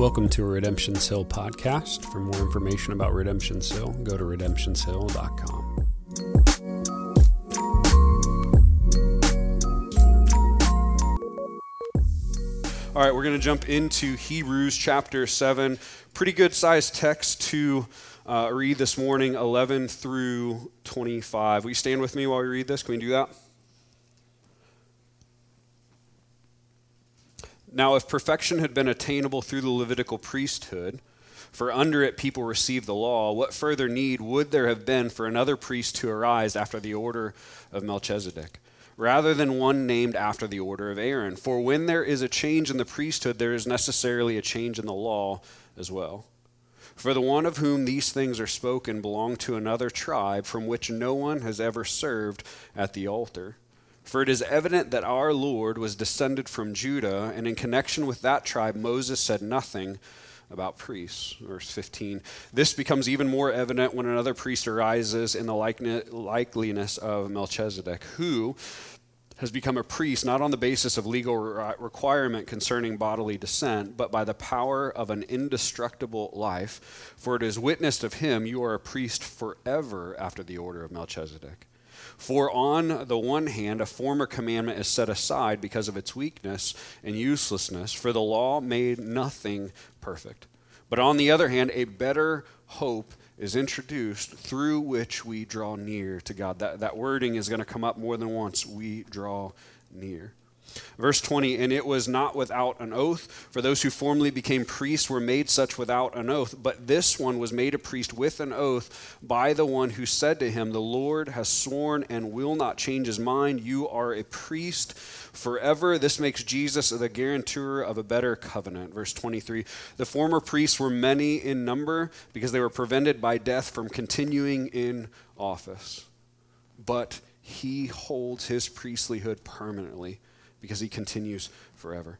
Welcome to a Redemption's Hill podcast. For more information about Redemption's Hill, go to redemptionshill.com. All right, we're going to jump into Hebrews chapter 7. Pretty good sized text to uh, read this morning, 11 through 25. Will you stand with me while we read this? Can we do that? Now, if perfection had been attainable through the Levitical priesthood, for under it people received the law, what further need would there have been for another priest to arise after the order of Melchizedek, rather than one named after the order of Aaron? For when there is a change in the priesthood, there is necessarily a change in the law as well. For the one of whom these things are spoken belonged to another tribe from which no one has ever served at the altar. For it is evident that our Lord was descended from Judah, and in connection with that tribe, Moses said nothing about priests. Verse 15. This becomes even more evident when another priest arises in the likeliness of Melchizedek, who has become a priest not on the basis of legal requirement concerning bodily descent, but by the power of an indestructible life. For it is witnessed of him, you are a priest forever after the order of Melchizedek. For on the one hand, a former commandment is set aside because of its weakness and uselessness, for the law made nothing perfect. But on the other hand, a better hope is introduced through which we draw near to God. That, that wording is going to come up more than once. We draw near. Verse 20, and it was not without an oath, for those who formerly became priests were made such without an oath. But this one was made a priest with an oath by the one who said to him, The Lord has sworn and will not change his mind. You are a priest forever. This makes Jesus the guarantor of a better covenant. Verse 23, the former priests were many in number because they were prevented by death from continuing in office. But he holds his priestlyhood permanently because he continues forever.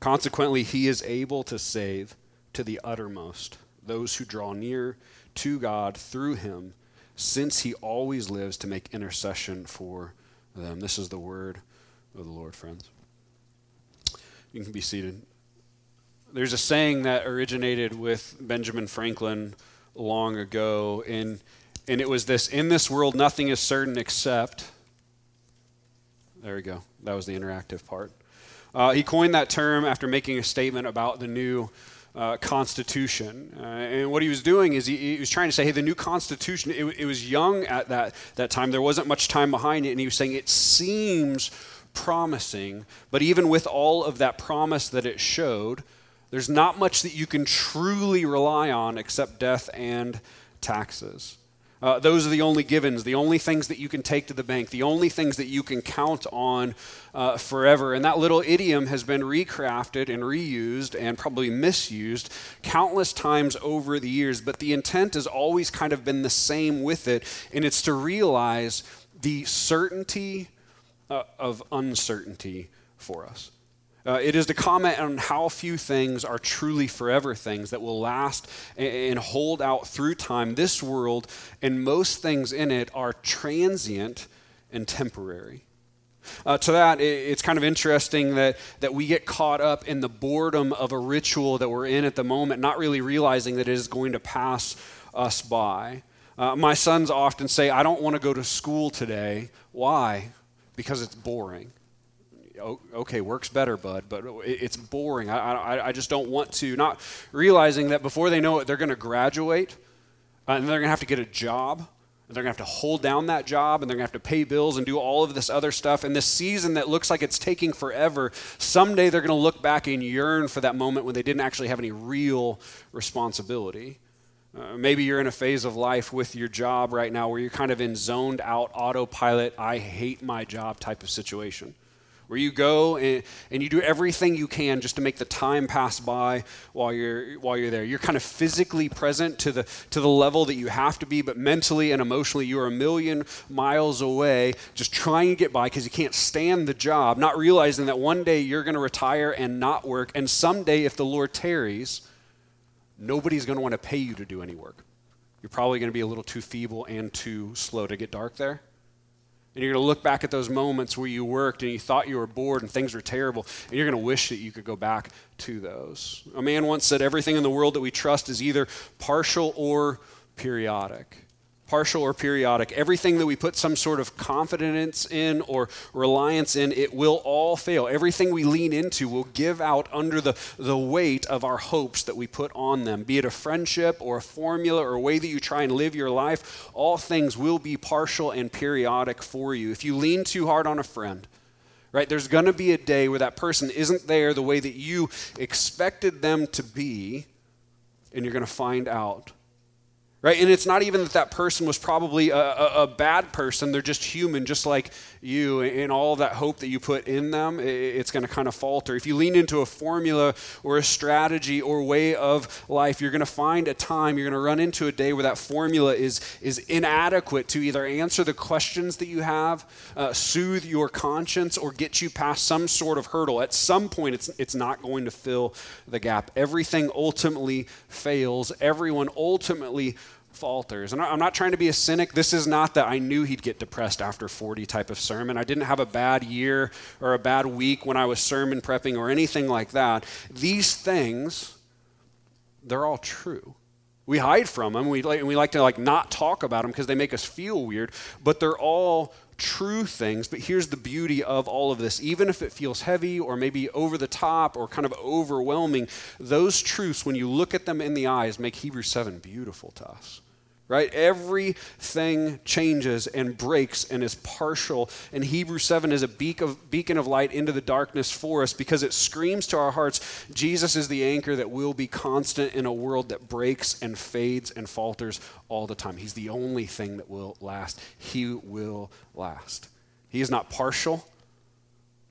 Consequently, he is able to save to the uttermost those who draw near to God through him, since he always lives to make intercession for them. This is the word of the Lord, friends. You can be seated. There's a saying that originated with Benjamin Franklin long ago, and, and it was this In this world, nothing is certain except there we go. That was the interactive part. Uh, he coined that term after making a statement about the new uh, Constitution. Uh, and what he was doing is he, he, was trying to say, hey, the new Constitution, it, it, was young at that, that time. There wasn't much time behind it. And he was saying, it seems promising, but even with all of that promise that it showed, there's not much that you can truly rely on except death and taxes. Uh, those are the only givens, the only things that you can take to the bank, the only things that you can count on uh, forever. And that little idiom has been recrafted and reused and probably misused countless times over the years. But the intent has always kind of been the same with it, and it's to realize the certainty uh, of uncertainty for us. Uh, it is to comment on how few things are truly forever things that will last and, hold out through time. This world and most things in it are transient and temporary. Uh, to that, it's kind of interesting that, that we get caught up in the boredom of a ritual that we're in at the moment, not really realizing that it is going to pass us by. Uh, my sons often say, I don't want to go to school today. Why? Because it's boring okay, works better, bud, but it's boring. I, I, I just don't want to. Not realizing that before they know it, they're going to graduate uh, and they're going to have to get a job. And they're going to have to hold down that job and they're going to have to pay bills and do all of this other stuff. And this season that looks like it's taking forever, someday they're going to look back and yearn for that moment when they didn't actually have any real responsibility. Uh, maybe you're in a phase of life with your job right now where you're kind of in zoned out autopilot, I hate my job type of situation where you go and, and you do everything you can just to make the time pass by while you're while you're there. You're kind of physically present to the to the level that you have to be, but mentally and emotionally you are a million miles away, just trying to get by because you can't stand the job, not realizing that one day you're going to retire and not work, and someday if the Lord tarries, nobody's going to want to pay you to do any work. You're probably going to be a little too feeble and too slow to get dark there. And you're going to look back at those moments where you worked and you thought you were bored and things were terrible, and you're going to wish that you could go back to those. A man once said, Everything in the world that we trust is either partial or periodic partial or periodic, everything that we put some sort of confidence in or reliance in, it will all fail. Everything we lean into will give out under the, the weight of our hopes that we put on them. Be it a friendship or a formula or a way that you try and live your life, all things will be partial and periodic for you. If you lean too hard on a friend, right, there's going to be a day where that person isn't there the way that you expected them to be, and you're going to find out right? And it's not even that that person was probably a, a, a, bad person. They're just human, just like you. And all that hope that you put in them, it's going to kind of falter. If you lean into a formula or a strategy or way of life, you're going to find a time, you're going to run into a day where that formula is, is inadequate to either answer the questions that you have, uh, soothe your conscience, or get you past some sort of hurdle. At some point, it's, it's not going to fill the gap. Everything ultimately fails. Everyone ultimately falters. And I'm not trying to be a cynic. This is not that I knew he'd get depressed after 40 type of sermon. I didn't have a bad year or a bad week when I was sermon prepping or anything like that. These things, they're all true. We hide from them. We like, we like to like not talk about them because they make us feel weird, but they're all true things. But here's the beauty of all of this. Even if it feels heavy or maybe over the top or kind of overwhelming, those truths, when you look at them in the eyes, make Hebrews 7 beautiful to us right? Everything changes and breaks and is partial. And Hebrews 7 is a beacon of light into the darkness for us because it screams to our hearts Jesus is the anchor that will be constant in a world that breaks and fades and falters all the time. He's the only thing that will last. He will last. He is not partial,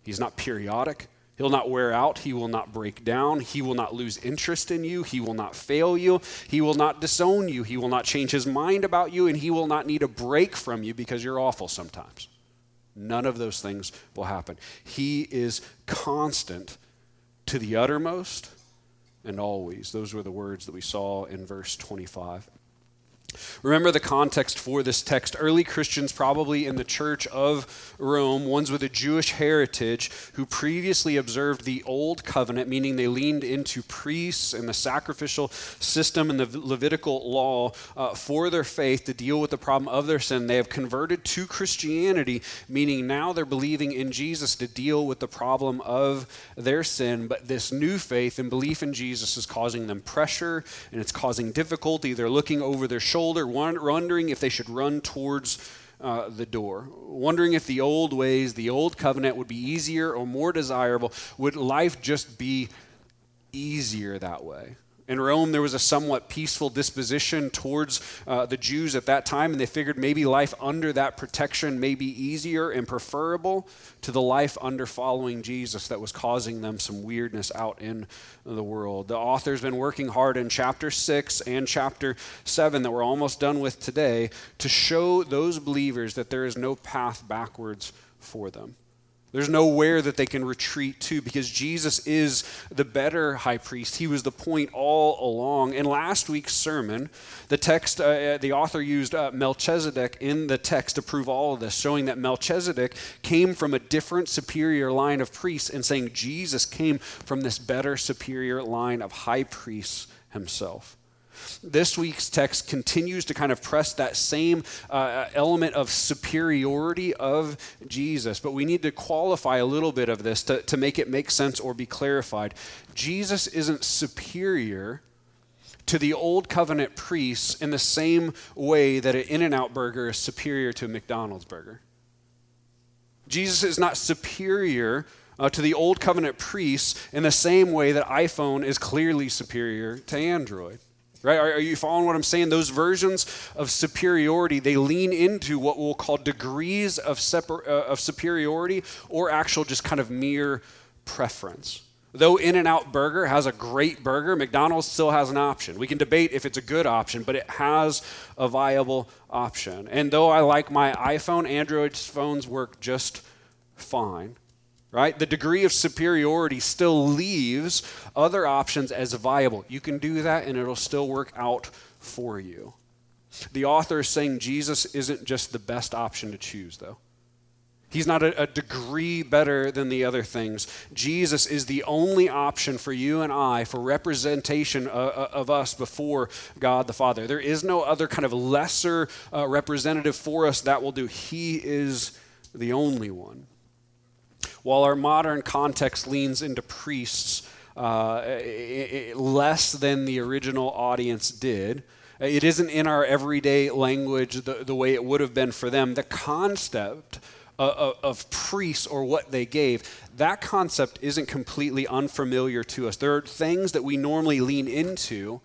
He's not periodic. He'll not wear out. He will not break down. He will not lose interest in you. He will not fail you. He will not disown you. He will not change his mind about you. And he will not need a break from you because you're awful sometimes. None of those things will happen. He is constant to the uttermost and always. Those were the words that we saw in verse 25. Remember the context for this text. Early Christians, probably in the church of Rome, ones with a Jewish heritage, who previously observed the old covenant, meaning they leaned into priests and the sacrificial system and the Levitical law uh, for their faith to deal with the problem of their sin. They have converted to Christianity, meaning now they're believing in Jesus to deal with the problem of their sin. But this new faith and belief in Jesus is causing them pressure and it's causing difficulty. They're looking over their shoulder shoulder, wondering if they should run towards uh, the door, wondering if the old ways, the old covenant would be easier or more desirable. Would life just be easier that way? In Rome, there was a somewhat peaceful disposition towards uh, the Jews at that time, and they figured maybe life under that protection may be easier and preferable to the life under following Jesus that was causing them some weirdness out in the world. The author's been working hard in chapter 6 and chapter 7 that we're almost done with today to show those believers that there is no path backwards for them. There's nowhere that they can retreat to because Jesus is the better high priest. He was the point all along. In last week's sermon, the text, uh, uh, the author used uh, Melchizedek in the text to prove all of this, showing that Melchizedek came from a different superior line of priests and saying Jesus came from this better superior line of high priests himself. This week's text continues to kind of press that same uh, element of superiority of Jesus, but we need to qualify a little bit of this to, to make it make sense or be clarified. Jesus isn't superior to the old covenant priests in the same way that an In N Out burger is superior to a McDonald's burger. Jesus is not superior uh, to the old covenant priests in the same way that iPhone is clearly superior to Android. Right? Are, are, you following what I'm saying? Those versions of superiority, they lean into what we'll call degrees of, separ- uh, of superiority or actual just kind of mere preference. Though In N Out Burger has a great burger, McDonald's still has an option. We can debate if it's a good option, but it has a viable option. And though I like my iPhone, Android phones work just fine right? The degree of superiority still leaves other options as viable. You can do that and it'll still work out for you. The author is saying Jesus isn't just the best option to choose, though. He's not a, a, degree better than the other things. Jesus is the only option for you and I for representation of, of us before God the Father. There is no other kind of lesser uh, representative for us that will do. He is the only one. While our modern context leans into priests uh, less than the original audience did, it isn't in our everyday language the, the way it would have been for them. The concept of, of priests or what they gave, that concept isn't completely unfamiliar to us. There are things that we normally lean into.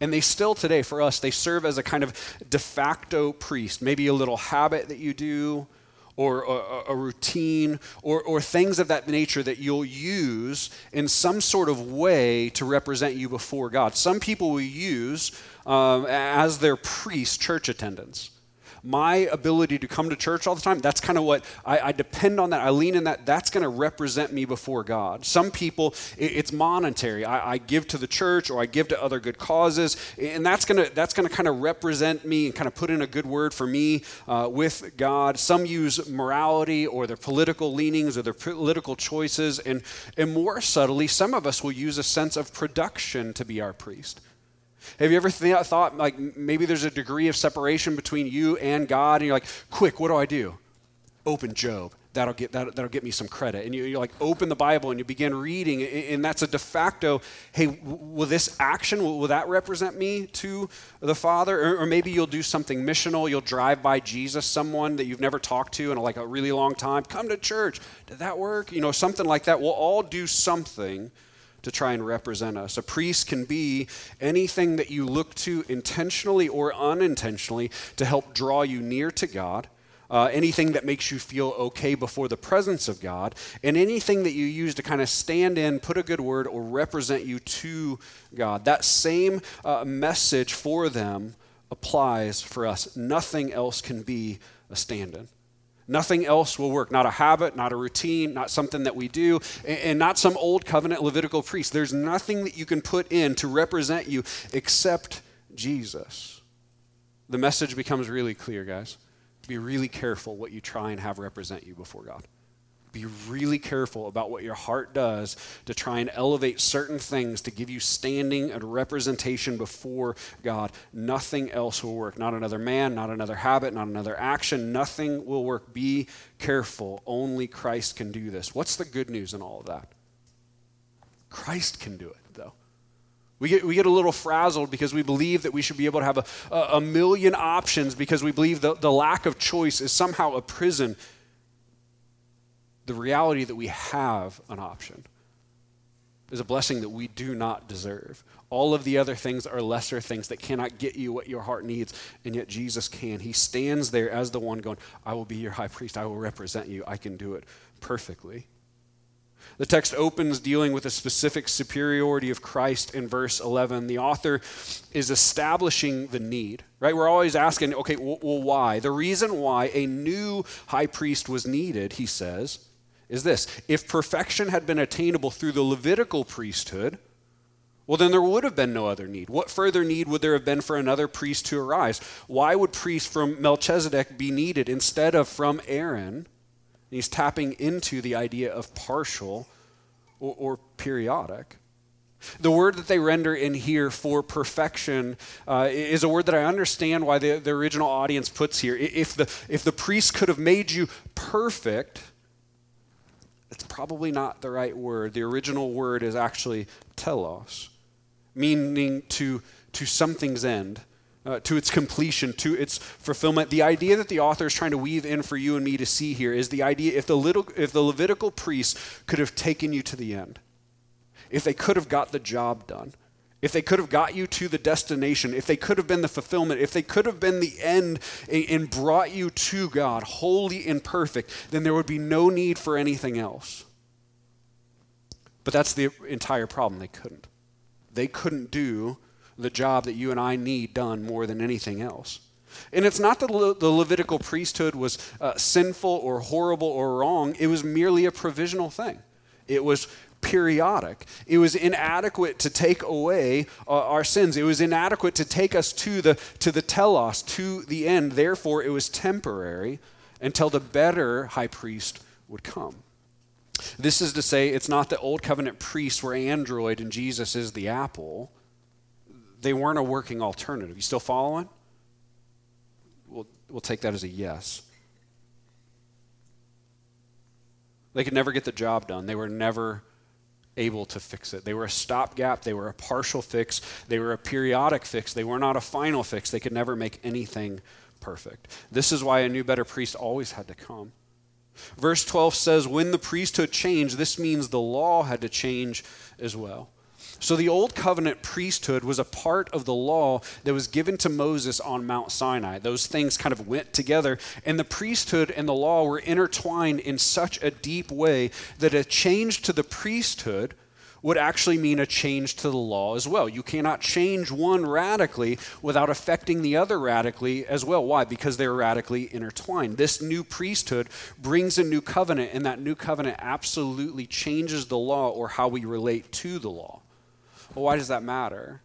And they still today, for us, they serve as a kind of de facto priest. Maybe a little habit that you do, or a, routine or, or things of that nature that you'll use in some sort of way to represent you before God. Some people will use um, as their priest church attendance my ability to come to church all the time, that's kind of what I, I, depend on that. I lean in that. That's going to represent me before God. Some people, it, it's monetary. I, I, give to the church or I give to other good causes, and that's going to that's going to kind of represent me and kind of put in a good word for me uh, with God. Some use morality or their political leanings or their political choices, and and more subtly, some of us will use a sense of production to be our priest. Have you ever th- thought like maybe there's a degree of separation between you and God, and you're like, quick, what do I do? Open Job. That'll get that, that'll get me some credit. And you, you like open the Bible and you begin reading, and that's a de facto. Hey, will this action will, will that represent me to the Father? Or, or, maybe you'll do something missional. You'll drive by Jesus, someone that you've never talked to in like a really long time. Come to church. Did that work? You know, something like that. We'll all do something to try and represent us. A priest can be anything that you look to intentionally or unintentionally to help draw you near to God. Uh, anything that makes you feel okay before the presence of God, and anything that you use to kind of stand in, put a good word, or represent you to God. That same uh, message for them applies for us. Nothing else can be a stand in. Nothing else will work. Not a habit, not a routine, not something that we do, and not some old covenant Levitical priest. There's nothing that you can put in to represent you except Jesus. The message becomes really clear, guys. Be really careful what you try and have represent you before God. Be really careful about what your heart does to try and elevate certain things to give you standing and representation before God. Nothing else will work. Not another man, not another habit, not another action. Nothing will work. Be careful. Only Christ can do this. What's the good news in all of that? Christ can do it, though. We get, we get a little frazzled because we believe that we should be able to have a, a, million options because we believe the, the lack of choice is somehow a prison the reality that we have an option is a blessing that we do not deserve. All of the other things are lesser things that cannot get you what your heart needs, and yet Jesus can. He stands there as the one going, I will be your high priest. I will represent you. I can do it perfectly. The text opens dealing with a specific superiority of Christ in verse 11. The author is establishing the need, right? We're always asking, okay, well, why? The reason why a new high priest was needed, he says, is this if perfection had been attainable through the Levitical priesthood, well, then there would have been no other need. What further need would there have been for another priest to arise? Why would priests from Melchizedek be needed instead of from Aaron? He's tapping into the idea of partial or, or periodic. The word that they render in here for perfection uh, is a word that I understand why the, the original audience puts here. If the, if the priest could have made you perfect, probably not the right word. The original word is actually telos, meaning to, to something's end, uh, to its completion, to its fulfillment. The idea that the author is trying to weave in for you and me to see here is the idea if the, little, if the Levitical priests could have taken you to the end, if they could have got the job done, if they could have got you to the destination, if they could have been the fulfillment, if they could have been the end and brought you to God, holy and perfect, then there would be no need for anything else. But that's the entire problem. They couldn't. They couldn't do the job that you and I need done more than anything else. And it's not that the Levitical priesthood was uh, sinful or horrible or wrong, it was merely a provisional thing. It was periodic. It was inadequate to take away uh, our sins. It was inadequate to take us to the, to the telos, to the end. Therefore, it was temporary until the better high priest would come. This is to say, it's not that old covenant priests were Android and Jesus is the Apple. They weren't a working alternative. You still following? We'll, we'll take that as a yes. They could never get the job done. They were never able to fix it. They were a stopgap, they were a partial fix, they were a periodic fix, they were not a final fix. They could never make anything perfect. This is why a new, better priest always had to come. Verse 12 says, When the priesthood changed, this means the law had to change as well. So the old covenant priesthood was a part of the law that was given to Moses on Mount Sinai. Those things kind of went together, and the priesthood and the law were intertwined in such a deep way that a change to the priesthood would actually mean a change to the law as well. You cannot change one radically without affecting the other radically as well. Why? Because they're radically intertwined. This new priesthood brings a new covenant, and that new covenant absolutely changes the law or how we relate to the law. Well, why does that matter?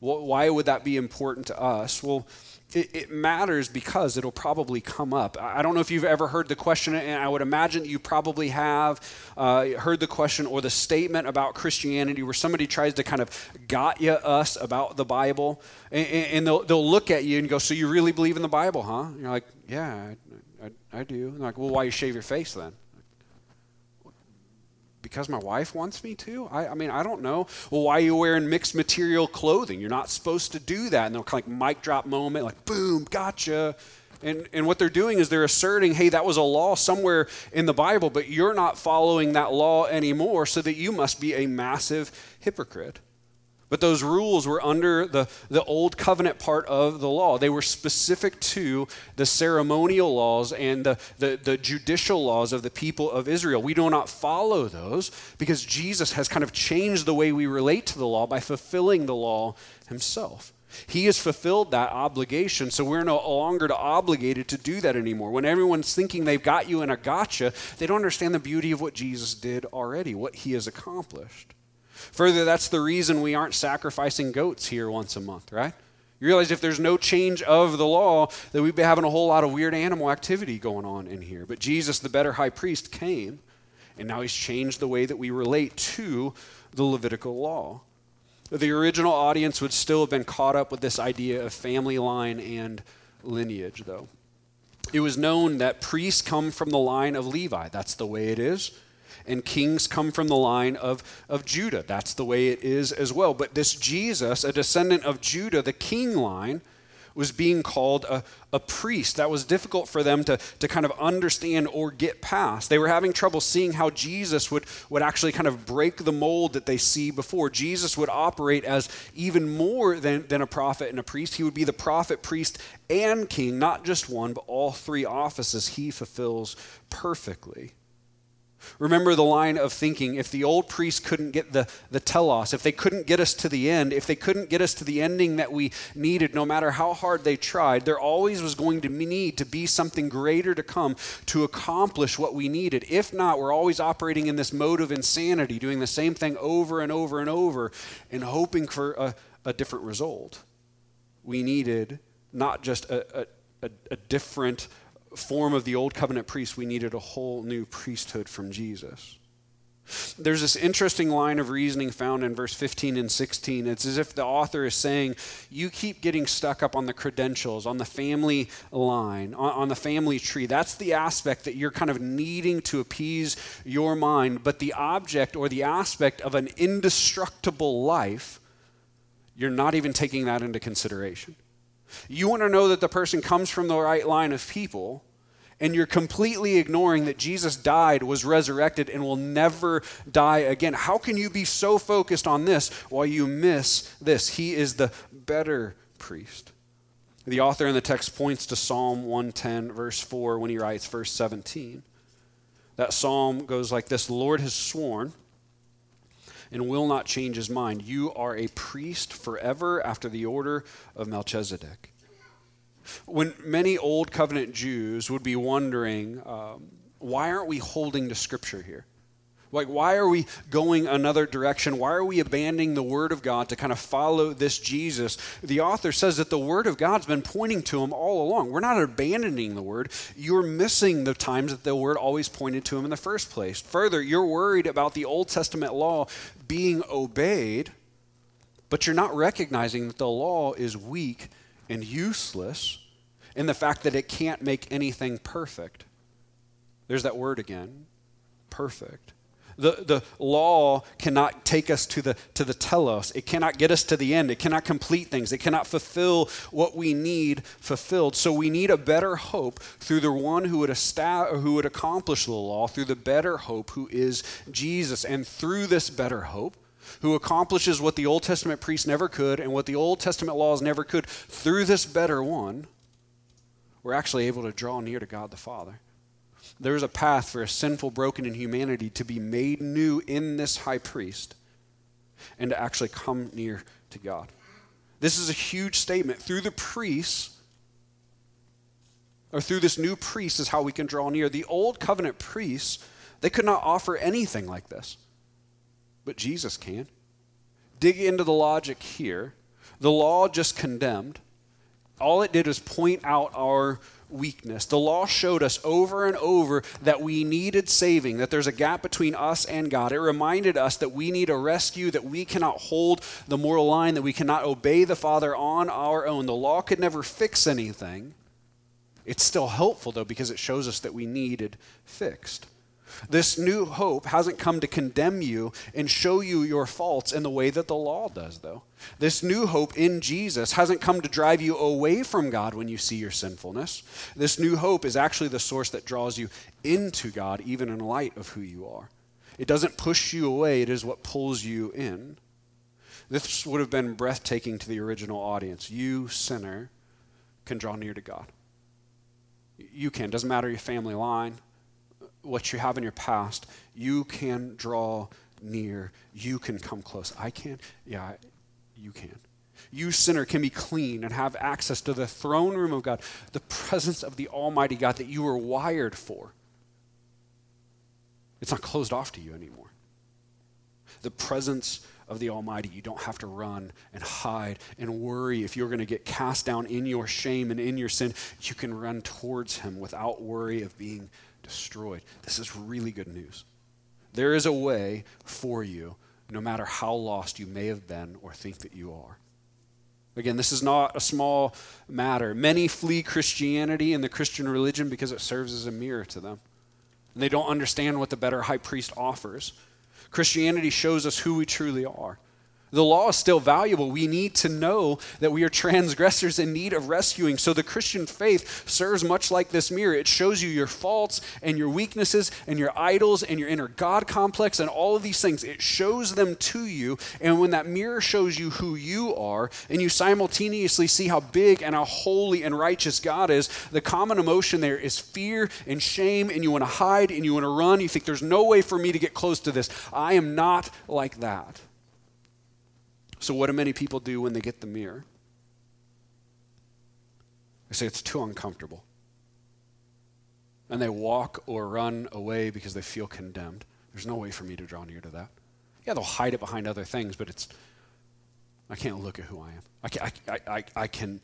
Why would that be important to us? Well, it, it, matters because it'll probably come up. I don't know if you've ever heard the question, and I would imagine you probably have uh, heard the question or the statement about Christianity where somebody tries to kind of got you us about the Bible, and, and they'll, they'll look at you and go, So you really believe in the Bible, huh? And you're like, Yeah, I, I, I do. And they're like, Well, why you shave your face then? Because my wife wants me to? I, I, mean, I don't know. Well, why are you wearing mixed material clothing? You're not supposed to do that. And they'll kind of like mic drop moment, like, boom, gotcha. And, and what they're doing is they're asserting, hey, that was a law somewhere in the Bible, but you're not following that law anymore, so that you must be a massive hypocrite. But those rules were under the, the old covenant part of the law. They were specific to the ceremonial laws and the, the, the, judicial laws of the people of Israel. We do not follow those because Jesus has kind of changed the way we relate to the law by fulfilling the law himself. He has fulfilled that obligation, so we're no longer obligated to do that anymore. When everyone's thinking they've got you in a gotcha, they don't understand the beauty of what Jesus did already, what he has accomplished. Further, that's the reason we aren't sacrificing goats here once a month, right? You realize if there's no change of the law, that we'd be having a whole lot of weird animal activity going on in here. But Jesus, the better high priest, came, and now he's changed the way that we relate to the Levitical law. The original audience would still have been caught up with this idea of family line and lineage, though. It was known that priests come from the line of Levi. That's the way it is and kings come from the line of, of Judah. That's the way it is as well. But this Jesus, a descendant of Judah, the king line, was being called a, a priest. That was difficult for them to, to kind of understand or get past. They were having trouble seeing how Jesus would, would actually kind of break the mold that they see before. Jesus would operate as even more than, than a prophet and a priest. He would be the prophet, priest, and king, not just one, but all three offices he fulfills perfectly. Remember the line of thinking if the old priest couldn't get the, the telos, if they couldn't get us to the end, if they couldn't get us to the ending that we needed, no matter how hard they tried, there always was going to need to be something greater to come to accomplish what we needed. If not, we're always operating in this mode of insanity, doing the same thing over and over and over and hoping for a, a different result. We needed not just a, a, a different form of the old covenant priest, we needed a whole new priesthood from Jesus. There's this interesting line of reasoning found in verse 15 and 16. It's as if the author is saying, You keep getting stuck up on the credentials, on the family line, on, on, the family tree. That's the aspect that you're kind of needing to appease your mind. But the object or the aspect of an indestructible life, you're not even taking that into consideration. You want to know that the person comes from the right line of people, and you're completely ignoring that Jesus died, was resurrected, and will never die again. How can you be so focused on this while you miss this? He is the better priest. The author in the text points to Psalm 110, verse 4, when he writes verse 17. That psalm goes like this The Lord has sworn and will not change his mind. You are a priest forever after the order of Melchizedek. When many Old Covenant Jews would be wondering, um, why aren't we holding to Scripture here? Like, why are we going another direction? Why are we abandoning the Word of God to kind of follow this Jesus? The author says that the Word of God's been pointing to him all along. We're not abandoning the Word. You're missing the times that the Word always pointed to him in the first place. Further, you're worried about the Old Testament law being obeyed, but you're not recognizing that the law is weak and useless in the fact that it can't make anything perfect. There's that word again perfect. The, the law cannot take us to the, to the telos. It cannot get us to the end. It cannot complete things. It cannot fulfill what we need fulfilled. So we need a better hope through the one who would, establish, who would accomplish the law, through the better hope who is Jesus. And through this better hope, who accomplishes what the Old Testament priests never could and what the Old Testament laws never could, through this better one, we're actually able to draw near to God the Father. There is a path for a sinful, broken in humanity to be made new in this high priest and to actually come near to God. This is a huge statement. Through the priests, or through this new priest, is how we can draw near. The old covenant priests, they could not offer anything like this, but Jesus can. Dig into the logic here. The law just condemned. All it did was point out our weakness. The law showed us over and over that we needed saving, that there's a gap between us and God. It reminded us that we need a rescue, that we cannot hold the moral line, that we cannot obey the Father on our own. The law could never fix anything. It's still helpful, though, because it shows us that we needed fixed. This new hope hasn't come to condemn you and show you your faults in the way that the law does, though. This new hope in Jesus hasn't come to drive you away from God when you see your sinfulness. This new hope is actually the source that draws you into God, even in light of who you are. It doesn't push you away, it is what pulls you in. This would have been breathtaking to the original audience. You, sinner, can draw near to God. You can. Doesn't matter your family line what you have in your past, you can draw near. You can come close. I can? Yeah, you can. You, sinner, can be clean and have access to the throne room of God, the presence of the Almighty God that you were wired for. It's not closed off to you anymore. The presence of the Almighty. You don't have to run and hide and worry if you're going to get cast down in your shame and in your sin. You can run towards Him without worry of being destroyed. This is really good news. There is a way for you, no matter how lost you may have been or think that you are. Again, this is not a small matter. Many flee Christianity and the Christian religion because it serves as a mirror to them. And they don't understand what the better high priest offers. Christianity shows us who we truly are. The law is still valuable. We need to know that we are transgressors in need of rescuing. So the Christian faith serves much like this mirror. It shows you your faults and your weaknesses and your idols and your inner God complex and all of these things. It shows them to you. And when that mirror shows you who you are and you simultaneously see how big and how holy and righteous God is, the common emotion there is fear and shame and you want to hide and you want to run. You think there's no way for me to get close to this. I am not like that. So, what do many people do when they get the mirror? They say it's too uncomfortable. And they walk or run away because they feel condemned. There's no way for me to draw near to that. Yeah, they'll hide it behind other things, but it's, I can't look at who I am. I, can, I, I, I can,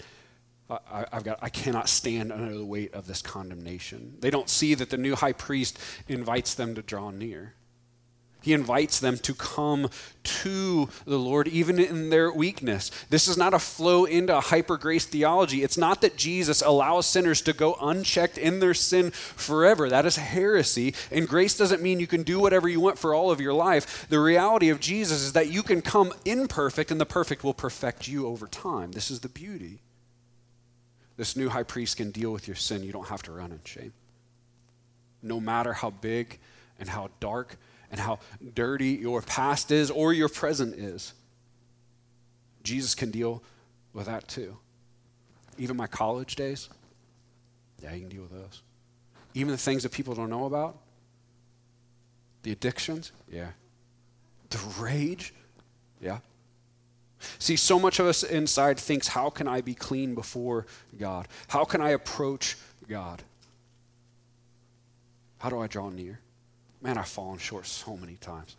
I, have got, I cannot stand under the weight of this condemnation. They don't see that the new high priest invites them to draw near. He invites them to come to the Lord even in their weakness. This is not a flow into a hyper grace theology. It's not that Jesus allows sinners to go unchecked in their sin forever. That is heresy. And grace doesn't mean you can do whatever you want for all of your life. The reality of Jesus is that you can come imperfect and the perfect will perfect you over time. This is the beauty. This new high priest can deal with your sin. You don't have to run in shame. No matter how big and how dark and how dirty your past is or your present is. Jesus can deal with that too. Even my college days, yeah, he can deal with those. Even the things that people don't know about, the addictions, yeah. The rage, yeah. See, so much of us inside thinks, how can I be clean before God? How can I approach God? How do I draw near? Man, I've fallen short so many times.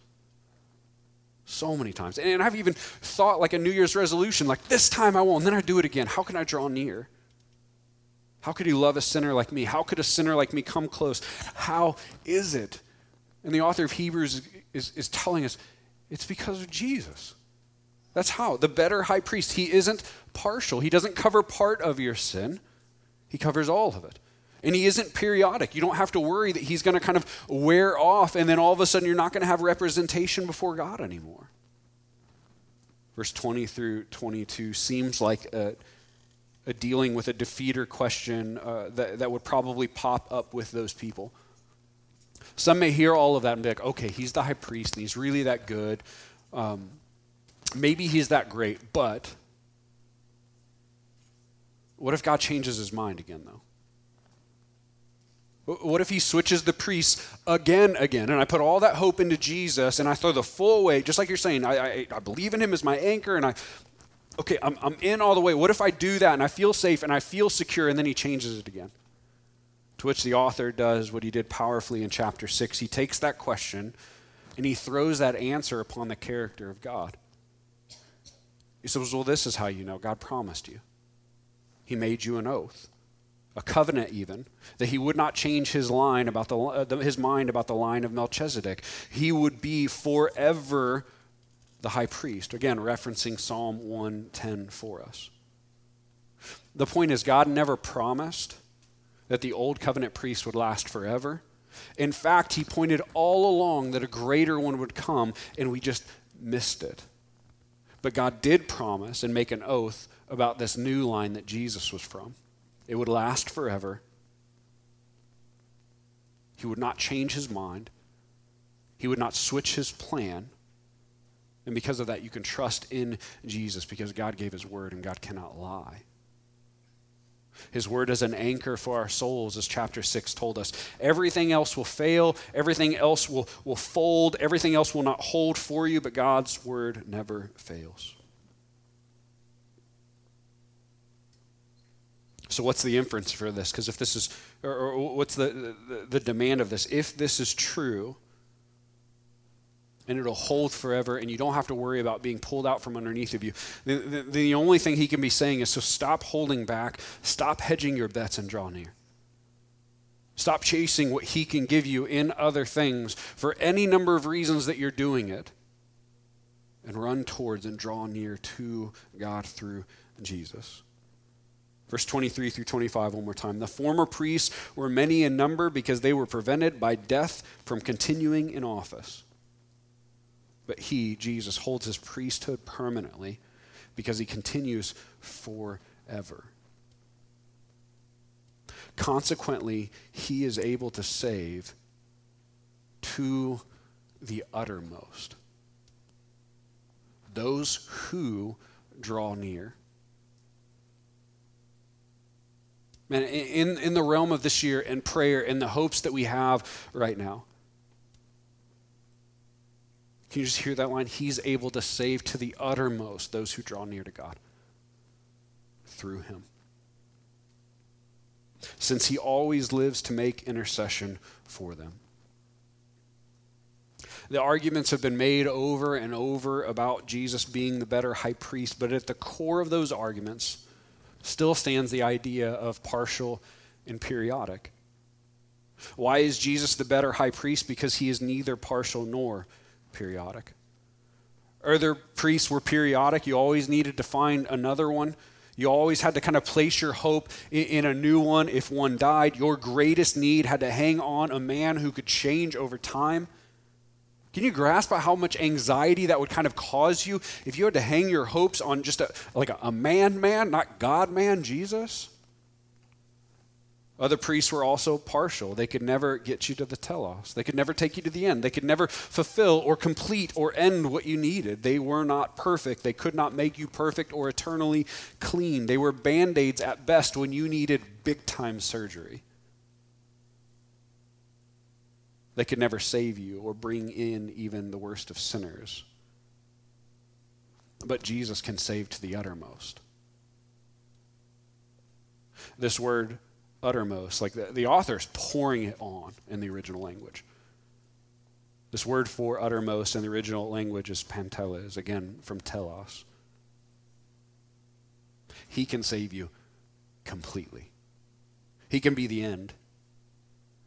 So many times. And I've even thought like a New Year's resolution, like this time I won't, and then I do it again. How can I draw near? How could he love a sinner like me? How could a sinner like me come close? How is it? And the author of Hebrews is, is, is telling us it's because of Jesus. That's how. The better high priest, he isn't partial. He doesn't cover part of your sin, he covers all of it. And he isn't periodic. You don't have to worry that he's going to kind of wear off and then all of a sudden you're not going to have representation before God anymore. Verse 20 through 22 seems like a, a dealing with a defeater question uh, that, that would probably pop up with those people. Some may hear all of that and be like, okay, he's the high priest and he's really that good. Um, maybe he's that great, but what if God changes his mind again, though? What if he switches the priests again, again? And I put all that hope into Jesus and I throw the full weight, just like you're saying, I, I, I believe in him as my anchor and I, okay, I'm, I'm in all the way. What if I do that and I feel safe and I feel secure and then he changes it again? To which the author does what he did powerfully in chapter 6. He takes that question and he throws that answer upon the character of God. He says, Well, this is how you know God promised you. He made you an oath, a covenant even, that he would not change his line about the, uh, his mind about the line of Melchizedek. He would be forever the high priest. Again, referencing Psalm 110 for us. The point is, God never promised that the old covenant priest would last forever. In fact, he pointed all along that a greater one would come, and we just missed it. But God did promise and make an oath about this new line that Jesus was from. It would last forever. He would not change his mind, he would not switch his plan. And because of that, you can trust in Jesus because God gave his word and God cannot lie. His word is an anchor for our souls, as chapter 6 told us. Everything else will fail, everything else will, will fold, everything else will not hold for you, but God's word never fails. So, what's the inference for this? Because if this is, or, or what's the, the, the demand of this? If this is true, and it'll hold forever, and you don't have to worry about being pulled out from underneath of you. The, the, the, only thing he can be saying is so stop holding back, stop hedging your bets, and draw near. Stop chasing what he can give you in other things for any number of reasons that you're doing it, and run towards and draw near to God through Jesus. Verse 23 through 25, one more time. The former priests were many in number because they were prevented by death from continuing in office. But he, Jesus, holds his priesthood permanently because he continues forever. Consequently, he is able to save to the uttermost those who draw near. Man, in, in the realm of this year and prayer and the hopes that we have right now, can you just hear that line? He's able to save to the uttermost those who draw near to God through him. Since he always lives to make intercession for them. The arguments have been made over and over about Jesus being the better high priest, but at the core of those arguments still stands the idea of partial and periodic. Why is Jesus the better high priest? Because he is neither partial nor periodic. Other priests were periodic. You always needed to find another one. You always had to kind of place your hope in, a new one if one died. Your greatest need had to hang on a man who could change over time. Can you grasp how much anxiety that would kind of cause you if you had to hang your hopes on just a, like a, a man man, not God man, Jesus? Other priests were also partial. They could never get you to the telos. They could never take you to the end. They could never fulfill or complete or end what you needed. They were not perfect. They could not make you perfect or eternally clean. They were band aids at best when you needed big time surgery. They could never save you or bring in even the worst of sinners. But Jesus can save to the uttermost. This word uttermost. Like the, the author is pouring it on in the original language. This word for uttermost in the original language is panteles, again from telos. He can save you completely. He can be the end.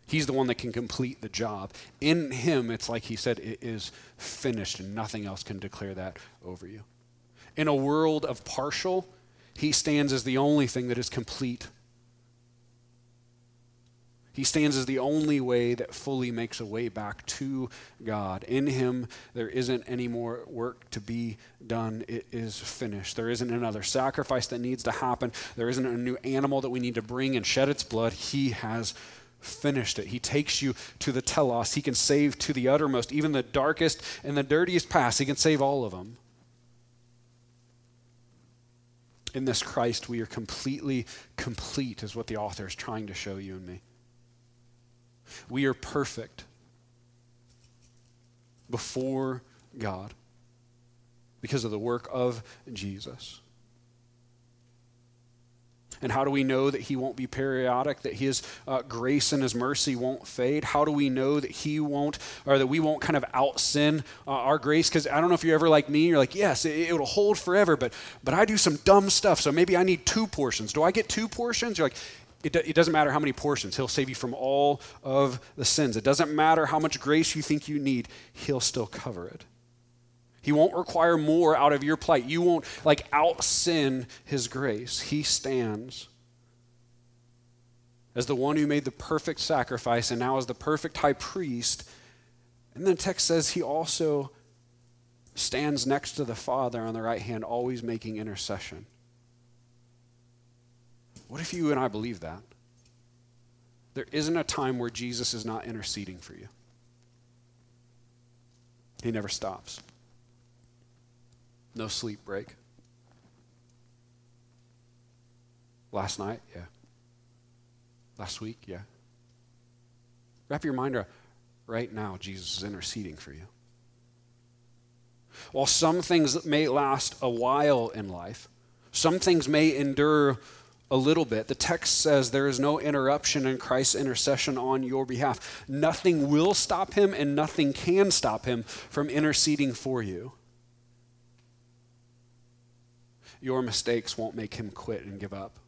He's the one that can complete the job. In him, it's like he said, it is finished, and nothing else can declare that over you. In a world of partial, he stands as the only thing that is complete he stands as the only way that fully makes a way back to God. In Him, there isn't any more work to be done. It is finished. There isn't another sacrifice that needs to happen. There isn't a new animal that we need to bring and shed its blood. He has finished it. He takes you to the telos. He can save to the uttermost, even the darkest and the dirtiest past. He can save all of them. In this Christ, we are completely complete, is what the author is trying to show you and me. We are perfect before God because of the work of Jesus. And how do we know that He won't be periodic, that His uh, grace and His mercy won't fade? How do we know that He won't, or that we won't kind of out sin uh, our grace? Because I don't know if you're ever like me, you're like, yes, it, will hold forever, but, but I do some dumb stuff, so maybe I need two portions. Do I get two portions? You're like, it, it doesn't matter how many portions. He'll save you from all of the sins. It doesn't matter how much grace you think you need, He'll still cover it. He won't require more out of your plight. You won't like out sin His grace. He stands as the one who made the perfect sacrifice and now as the perfect high priest. And then the text says he also stands next to the Father on the right hand, always making intercession. What if you and I believe that? There isn't a time where Jesus is not interceding for you. He never stops. No sleep break. Last night, yeah. Last week, yeah. Wrap your mind around right now, Jesus is interceding for you. While some things may last a while in life, some things may endure a little bit. The text says there is no interruption in Christ's intercession on your behalf. Nothing will stop him, and nothing can stop him from interceding for you. Your mistakes won't make him quit and give up.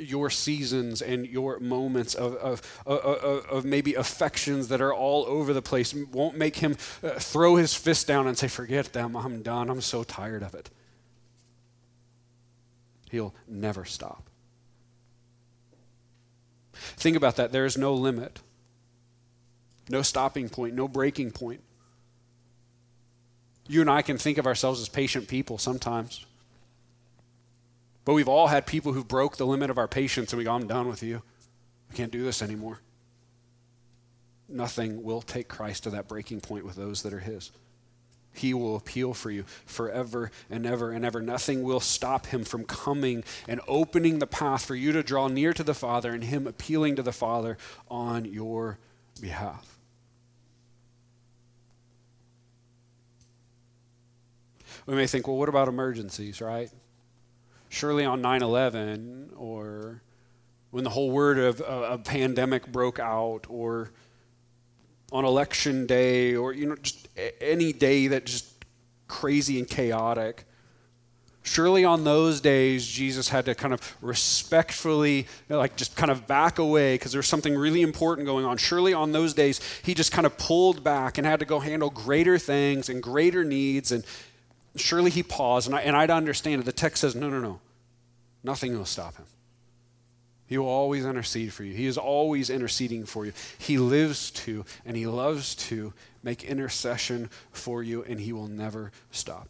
your seasons and your moments of, of, of, of, maybe affections that are all over the place won't make him uh, throw his fist down and say, Forget them, I'm done, I'm so tired of it. He'll never stop. Think about that. There is no limit, no stopping point, no breaking point. You and I can think of ourselves as patient people sometimes. But we've all had people who broke the limit of our patience and we go, I'm done with you. I can't do this anymore. Nothing will take Christ to that breaking point with those that are His. He will appeal for you forever and ever and ever. Nothing will stop Him from coming and opening the path for you to draw near to the Father and Him appealing to the Father on your behalf. We may think, well, what about emergencies, right? surely on 9 11 or when the whole word of a pandemic broke out or on election day or you know just any day that just crazy and chaotic surely on those days jesus had to kind of respectfully you know, like just kind of back away because there's something really important going on surely on those days he just kind of pulled back and had to go handle greater things and greater needs and surely he paused, and, I, and I'd understand it. The text says, no, no, no. Nothing will stop him. He will always intercede for you. He is always interceding for you. He lives to and he loves to make intercession for you, and he will never stop.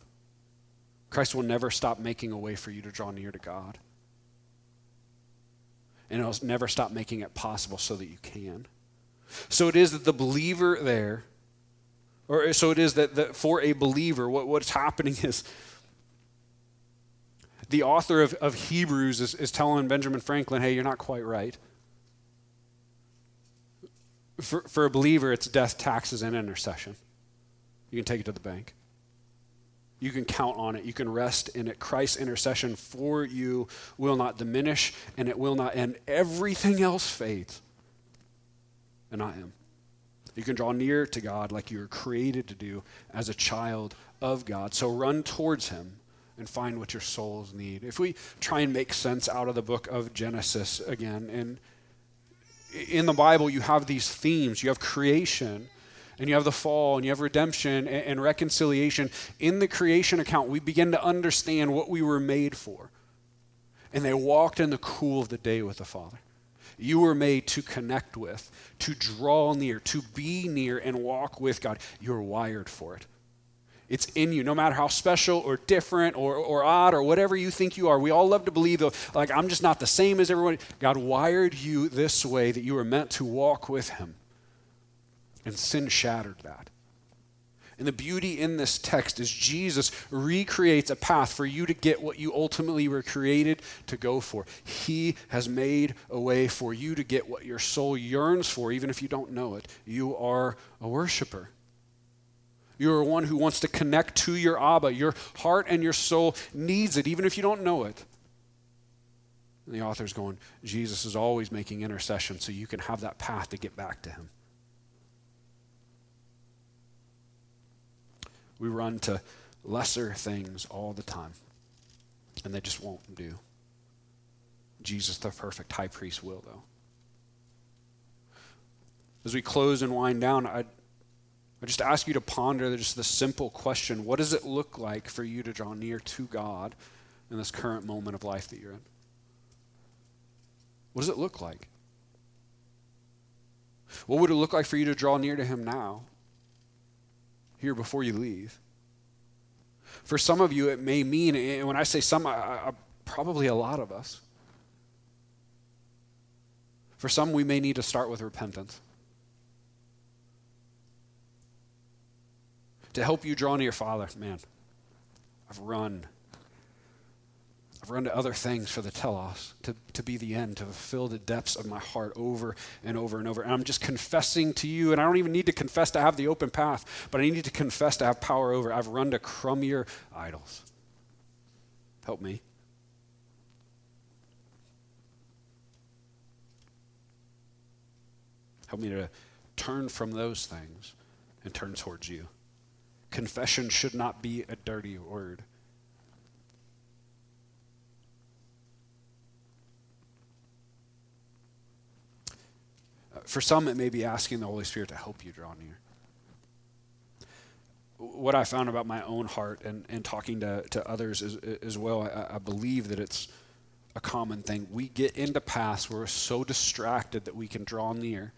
Christ will never stop making a way for you to draw near to God. And he'll never stop making it possible so that you can. So it is that the believer there or uh, so it is that, that for a believer, what, what's happening is the author of, of Hebrews is, is telling Benjamin Franklin, hey, you're not quite right. For, for a believer, it's death, taxes, and intercession. You can take it to the bank. You can count on it. You can rest in it. Christ's intercession for you will not diminish and it will not end. Everything else fades. and not Him. You can draw near to God like you were created to do as a child of God. So run towards Him and find what your souls need. If we try and make sense out of the book of Genesis again, and in the Bible, you have these themes. You have creation, and you have the fall, and you have redemption and, and reconciliation. In the creation account, we begin to understand what we were made for. And they walked in the cool of the day with the Father. You were made to connect with, to draw near, to be near and walk with God. You're wired for it. It's in you, no matter how special or different or, or odd or whatever you think you are. We all love to believe, though, like, I'm just not the same as everyone. God wired you this way that you were meant to walk with Him. And sin shattered that. And the beauty in this text is Jesus recreates a path for you to get what you ultimately were created to go for. He has made a way for you to get what your soul yearns for, even if you don't know it. You are a worshiper. You're one who wants to connect to your Abba. Your heart and your soul needs it, even if you don't know it. And the author's going, Jesus is always making intercession so you can have that path to get back to him. We run to lesser things all the time, and they just won't do. Jesus, the perfect high priest, will, though. As we close and wind down, I'd I just ask you to ponder just the simple question what does it look like for you to draw near to God in this current moment of life that you're in? What does it look like? What would it look like for you to draw near to Him now, here before you leave? For some of you, it may mean, and when I say some, I, I, probably a lot of us. For some, we may need to start with repentance. to help you draw near your Father. Man, I've run. I've run to other things for the telos, to, to be the end, to fulfill the depths of my heart over and over and over. And I'm just confessing to you, and I don't even need to confess to have the open path, but I need to confess to have power over. I've run to crummier idols. Help me. Help me to turn from those things and turn towards you. Confession should not be a dirty word. For some, it may be asking the Holy Spirit to help you draw near. What I found about my own heart and, and talking to, to others as, as well, I, I believe that it's a common thing. We get into paths where we're so distracted that we can draw near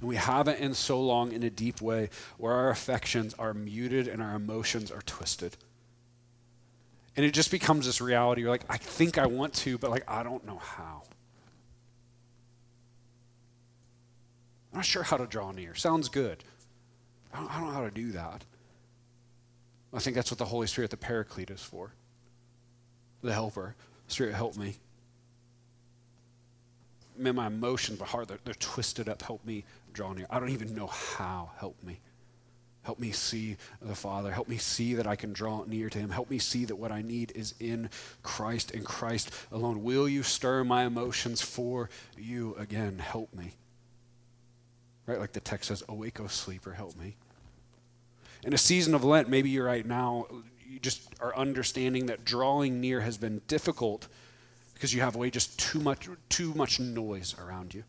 and we haven't in so long in a deep way where our affections are muted and our emotions are twisted. And it just becomes this reality. You're like, I think I want to, but like, I don't know how. I'm not sure how to draw near. Sounds good. I don't, I don't know how to do that. I think that's what the Holy Spirit, the Paraclete, is for. The helper. Spirit, help me man, my emotions, my heart, they're, they're twisted up. Help me draw near. I don't even know how. Help me. Help me see the Father. Help me see that I can draw near to Him. Help me see that what I need is in Christ and Christ alone. Will you stir my emotions for you again? Help me. Right? Like the text says, Awake, O sleeper, help me. In a season of Lent, maybe you're right now, you just are understanding that drawing near has been difficult because you have way just too much too much noise around you.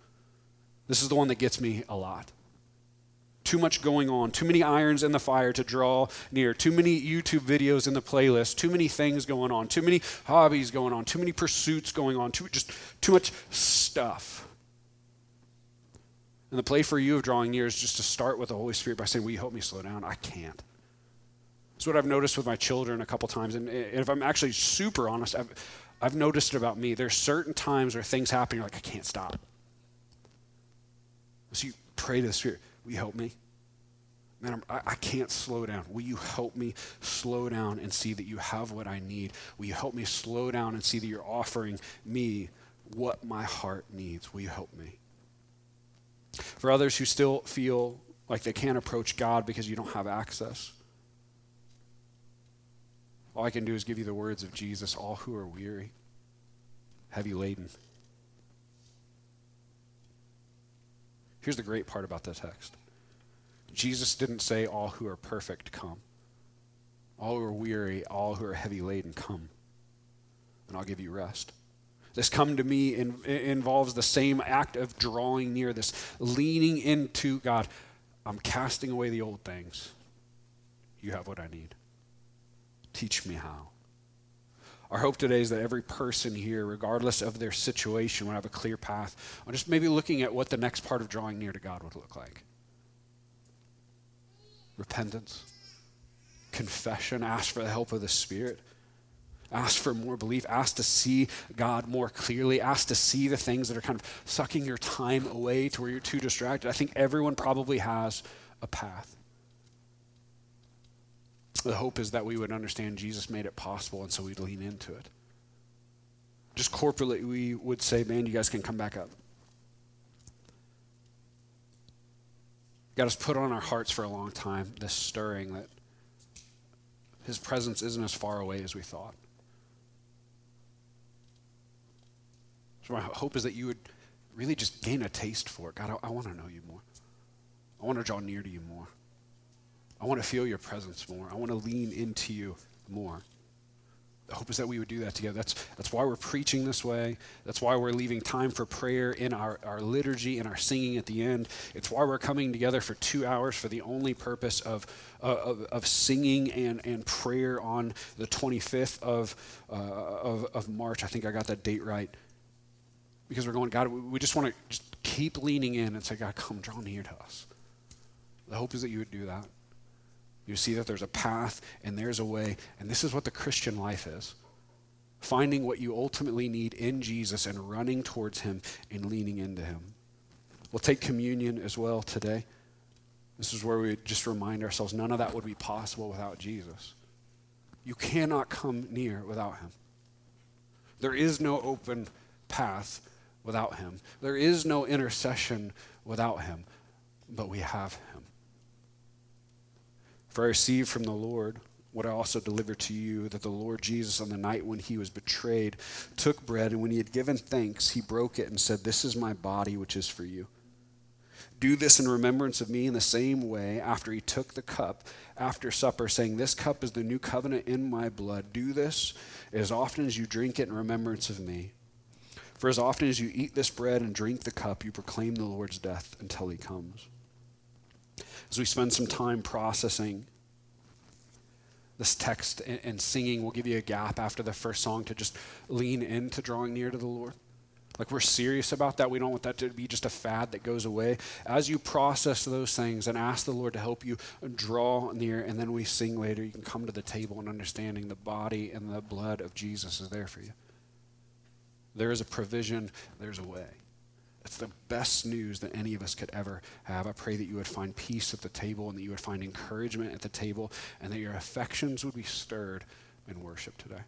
This is the one that gets me a lot. Too much going on, too many irons in the fire to draw near, too many YouTube videos in the playlist, too many things going on, too many hobbies going on, too many pursuits going on, too just too much stuff. And the play for you of drawing near is just to start with the Holy Spirit by saying, Will you help me slow down? I can't. That's what I've noticed with my children a couple times. And if I'm actually super honest, I've, I've noticed it about me. There's certain times where things happen, you're like, I can't stop. So you pray to the Spirit, will you help me? Man, I, I can't slow down. Will you help me slow down and see that you have what I need? Will you help me slow down and see that you're offering me what my heart needs? Will you help me? For others who still feel like they can't approach God because you don't have access, all I can do is give you the words of Jesus all who are weary, heavy laden, Here's the great part about the text Jesus didn't say, All who are perfect come. All who are weary, all who are heavy laden, come, and I'll give you rest. This come to me in, involves the same act of drawing near, this leaning into God. I'm casting away the old things. You have what I need. Teach me how. Our hope today is that every person here, regardless of their situation, will have a clear path on just maybe looking at what the next part of drawing near to God would look like repentance, confession, ask for the help of the Spirit. Ask for more belief. Ask to see God more clearly. Ask to see the things that are kind of sucking your time away to where you're too distracted. I think everyone probably has a path. The hope is that we would understand Jesus made it possible, and so we'd lean into it. Just corporately, we would say, man, you guys can come back up. God has put on our hearts for a long time this stirring that his presence isn't as far away as we thought. So my hope is that you would really just gain a taste for it. God, I, I want to know you more. I want to draw near to you more. I want to feel your presence more. I want to lean into you more. The hope is that we would do that together. That's, that's why we're preaching this way. That's why we're leaving time for prayer in our, our liturgy and our singing at the end. It's why we're coming together for two hours for the only purpose of, of, of, singing and, and prayer on the 25th of, uh, of, of March. I think I got that date right. Because we're going, God, we just want to just keep leaning in and say, God, come draw near to us. The hope is that you would do that. You see that there's a path and there's a way. And this is what the Christian life is finding what you ultimately need in Jesus and running towards Him and leaning into Him. We'll take communion as well today. This is where we just remind ourselves none of that would be possible without Jesus. You cannot come near without Him. There is no open path without Him, there is no intercession without Him, but we have Him. For I received from the Lord what I also delivered to you that the Lord Jesus, on the night when he was betrayed, took bread, and when he had given thanks, he broke it and said, This is my body, which is for you. Do this in remembrance of me in the same way after he took the cup after supper, saying, This cup is the new covenant in my blood. Do this as often as you drink it in remembrance of me. For as often as you eat this bread and drink the cup, you proclaim the Lord's death until he comes as we spend some time processing this text and, singing, we'll give you a gap after the first song to just lean into drawing near to the Lord. Like we're serious about that. We don't want that to be just a fad that goes away. As you process those things and ask the Lord to help you draw near, and then we sing later, you can come to the table and understanding the body and the blood of Jesus is there for you. There is a provision, there's a way. It's the best news that any of us could ever have. I pray that you would find peace at the table and that you would find encouragement at the table and that your affections would be stirred in worship today.